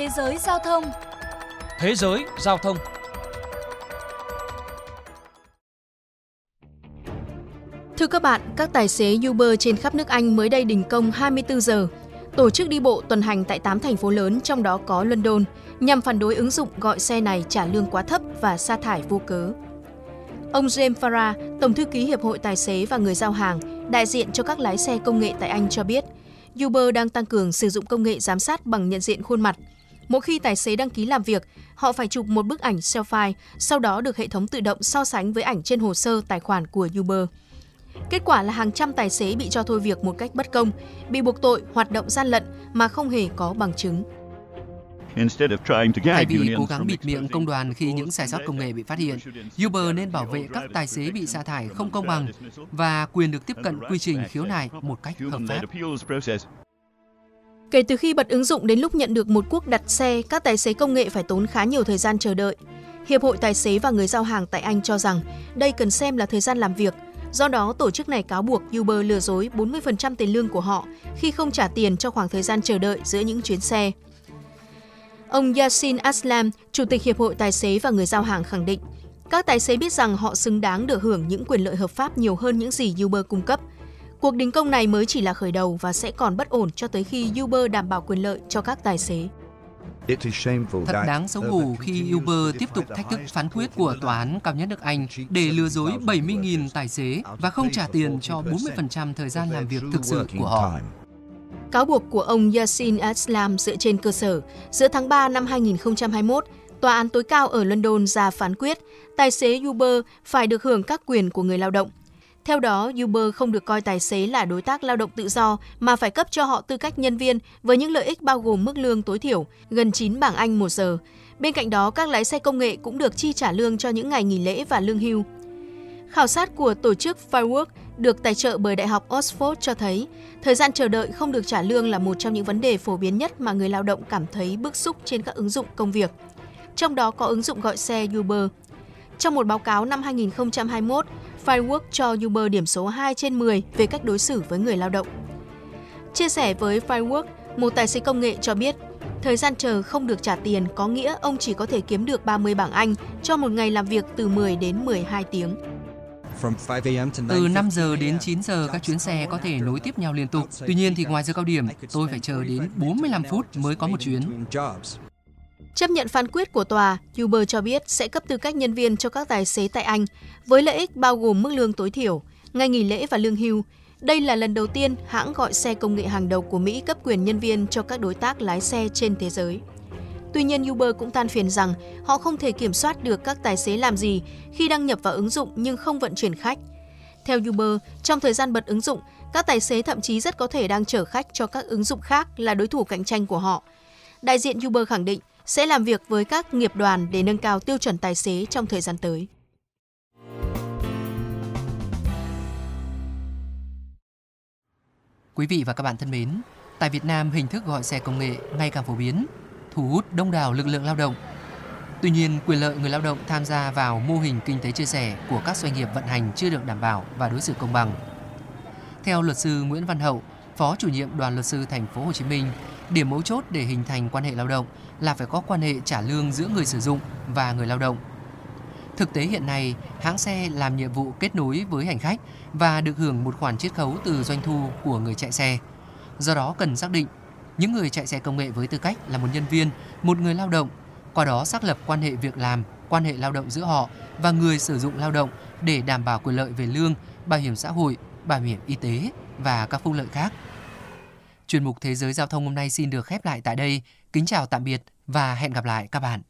Thế giới giao thông Thế giới giao thông Thưa các bạn, các tài xế Uber trên khắp nước Anh mới đây đình công 24 giờ, tổ chức đi bộ tuần hành tại 8 thành phố lớn trong đó có London, nhằm phản đối ứng dụng gọi xe này trả lương quá thấp và sa thải vô cớ. Ông James Farah, Tổng thư ký Hiệp hội Tài xế và Người giao hàng, đại diện cho các lái xe công nghệ tại Anh cho biết, Uber đang tăng cường sử dụng công nghệ giám sát bằng nhận diện khuôn mặt. Mỗi khi tài xế đăng ký làm việc, họ phải chụp một bức ảnh selfie, sau đó được hệ thống tự động so sánh với ảnh trên hồ sơ tài khoản của Uber. Kết quả là hàng trăm tài xế bị cho thôi việc một cách bất công, bị buộc tội hoạt động gian lận mà không hề có bằng chứng. Thay vì cố gắng bịt miệng công đoàn khi những sai sót công nghệ bị phát hiện, Uber nên bảo vệ các tài xế bị sa thải không công bằng và quyền được tiếp cận quy trình khiếu nại một cách hợp pháp. Kể từ khi bật ứng dụng đến lúc nhận được một cuộc đặt xe, các tài xế công nghệ phải tốn khá nhiều thời gian chờ đợi. Hiệp hội Tài xế và người giao hàng tại Anh cho rằng đây cần xem là thời gian làm việc. Do đó, tổ chức này cáo buộc Uber lừa dối 40% tiền lương của họ khi không trả tiền cho khoảng thời gian chờ đợi giữa những chuyến xe. Ông Yasin Aslam, Chủ tịch Hiệp hội Tài xế và người giao hàng khẳng định, các tài xế biết rằng họ xứng đáng được hưởng những quyền lợi hợp pháp nhiều hơn những gì Uber cung cấp. Cuộc đình công này mới chỉ là khởi đầu và sẽ còn bất ổn cho tới khi Uber đảm bảo quyền lợi cho các tài xế. Thật đáng xấu hổ khi Uber tiếp tục thách thức phán quyết của Tòa án cao nhất nước Anh để lừa dối 70.000 tài xế và không trả tiền cho 40% thời gian làm việc thực sự của họ. Cáo buộc của ông Yassin Aslam dựa trên cơ sở, giữa tháng 3 năm 2021, Tòa án tối cao ở London ra phán quyết tài xế Uber phải được hưởng các quyền của người lao động. Theo đó, Uber không được coi tài xế là đối tác lao động tự do mà phải cấp cho họ tư cách nhân viên với những lợi ích bao gồm mức lương tối thiểu, gần 9 bảng Anh một giờ. Bên cạnh đó, các lái xe công nghệ cũng được chi trả lương cho những ngày nghỉ lễ và lương hưu. Khảo sát của tổ chức Firework được tài trợ bởi Đại học Oxford cho thấy, thời gian chờ đợi không được trả lương là một trong những vấn đề phổ biến nhất mà người lao động cảm thấy bức xúc trên các ứng dụng công việc. Trong đó có ứng dụng gọi xe Uber. Trong một báo cáo năm 2021, Firework cho Uber điểm số 2 trên 10 về cách đối xử với người lao động. Chia sẻ với Firework, một tài xế công nghệ cho biết, thời gian chờ không được trả tiền có nghĩa ông chỉ có thể kiếm được 30 bảng Anh cho một ngày làm việc từ 10 đến 12 tiếng. Từ 5 giờ đến 9 giờ các chuyến xe có thể nối tiếp nhau liên tục. Tuy nhiên thì ngoài giờ cao điểm, tôi phải chờ đến 45 phút mới có một chuyến. Chấp nhận phán quyết của tòa, Uber cho biết sẽ cấp tư cách nhân viên cho các tài xế tại Anh với lợi ích bao gồm mức lương tối thiểu, ngày nghỉ lễ và lương hưu. Đây là lần đầu tiên hãng gọi xe công nghệ hàng đầu của Mỹ cấp quyền nhân viên cho các đối tác lái xe trên thế giới. Tuy nhiên, Uber cũng than phiền rằng họ không thể kiểm soát được các tài xế làm gì khi đăng nhập vào ứng dụng nhưng không vận chuyển khách. Theo Uber, trong thời gian bật ứng dụng, các tài xế thậm chí rất có thể đang chở khách cho các ứng dụng khác là đối thủ cạnh tranh của họ. Đại diện Uber khẳng định sẽ làm việc với các nghiệp đoàn để nâng cao tiêu chuẩn tài xế trong thời gian tới. Quý vị và các bạn thân mến, tại Việt Nam hình thức gọi xe công nghệ ngày càng phổ biến, thu hút đông đảo lực lượng lao động. Tuy nhiên, quyền lợi người lao động tham gia vào mô hình kinh tế chia sẻ của các doanh nghiệp vận hành chưa được đảm bảo và đối xử công bằng. Theo luật sư Nguyễn Văn Hậu, Phó chủ nhiệm Đoàn luật sư thành phố Hồ Chí Minh, điểm mấu chốt để hình thành quan hệ lao động là phải có quan hệ trả lương giữa người sử dụng và người lao động. Thực tế hiện nay, hãng xe làm nhiệm vụ kết nối với hành khách và được hưởng một khoản chiết khấu từ doanh thu của người chạy xe. Do đó cần xác định những người chạy xe công nghệ với tư cách là một nhân viên, một người lao động, qua đó xác lập quan hệ việc làm, quan hệ lao động giữa họ và người sử dụng lao động để đảm bảo quyền lợi về lương, bảo hiểm xã hội, bảo hiểm y tế và các phúc lợi khác. Chuyên mục Thế giới Giao thông hôm nay xin được khép lại tại đây. Kính chào tạm biệt và hẹn gặp lại các bạn.